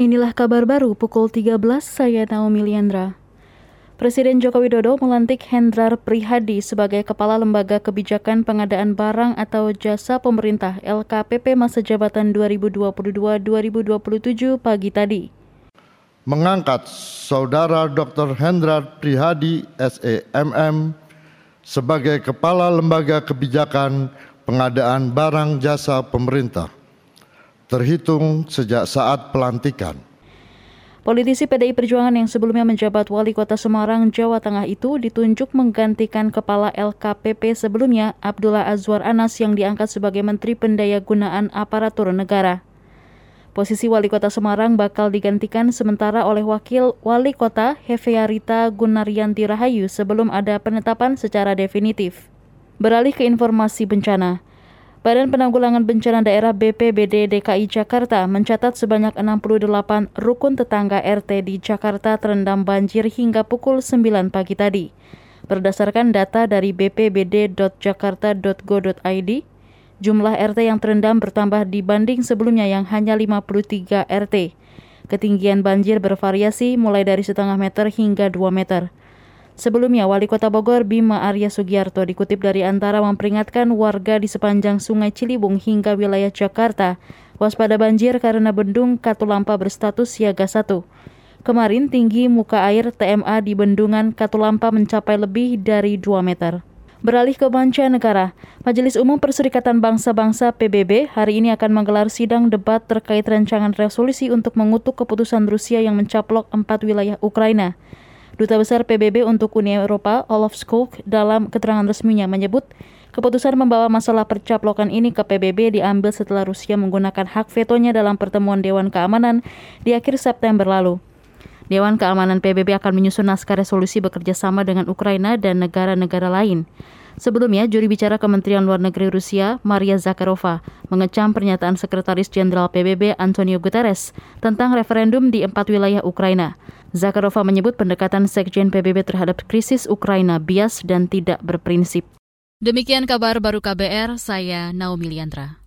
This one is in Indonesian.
Inilah kabar baru pukul 13, saya Naomi Liandra. Presiden Joko Widodo melantik Hendrar Prihadi sebagai Kepala Lembaga Kebijakan Pengadaan Barang atau Jasa Pemerintah LKPP masa jabatan 2022-2027 pagi tadi. Mengangkat Saudara Dr. Hendrar Prihadi SEMM sebagai Kepala Lembaga Kebijakan Pengadaan Barang Jasa Pemerintah terhitung sejak saat pelantikan. Politisi PDI Perjuangan yang sebelumnya menjabat wali kota Semarang, Jawa Tengah itu ditunjuk menggantikan kepala LKPP sebelumnya, Abdullah Azwar Anas yang diangkat sebagai Menteri Pendayagunaan Aparatur Negara. Posisi wali kota Semarang bakal digantikan sementara oleh wakil wali kota Hefearita Gunaryanti Rahayu sebelum ada penetapan secara definitif. Beralih ke informasi bencana. Badan Penanggulangan Bencana Daerah BPBD DKI Jakarta mencatat sebanyak 68 rukun tetangga RT di Jakarta terendam banjir hingga pukul 9 pagi tadi. Berdasarkan data dari bpbd.jakarta.go.id, jumlah RT yang terendam bertambah dibanding sebelumnya yang hanya 53 RT. Ketinggian banjir bervariasi mulai dari setengah meter hingga 2 meter. Sebelumnya, Wali Kota Bogor Bima Arya Sugiarto dikutip dari antara memperingatkan warga di sepanjang Sungai Ciliwung hingga wilayah Jakarta waspada banjir karena bendung Katulampa berstatus siaga 1. Kemarin tinggi muka air TMA di bendungan Katulampa mencapai lebih dari 2 meter. Beralih ke negara, Majelis Umum Perserikatan Bangsa-Bangsa PBB hari ini akan menggelar sidang debat terkait rancangan resolusi untuk mengutuk keputusan Rusia yang mencaplok empat wilayah Ukraina. Duta Besar PBB untuk Uni Eropa, Olaf Skog, dalam keterangan resminya menyebut keputusan membawa masalah percaplokan ini ke PBB diambil setelah Rusia menggunakan hak vetonya dalam pertemuan Dewan Keamanan di akhir September lalu. Dewan Keamanan PBB akan menyusun naskah resolusi bekerja sama dengan Ukraina dan negara-negara lain. Sebelumnya, juri bicara Kementerian Luar Negeri Rusia, Maria Zakharova, mengecam pernyataan Sekretaris Jenderal PBB Antonio Guterres tentang referendum di empat wilayah Ukraina. Zakharova menyebut pendekatan Sekjen PBB terhadap krisis Ukraina bias dan tidak berprinsip. Demikian kabar baru KBR, saya Naomi Liandra.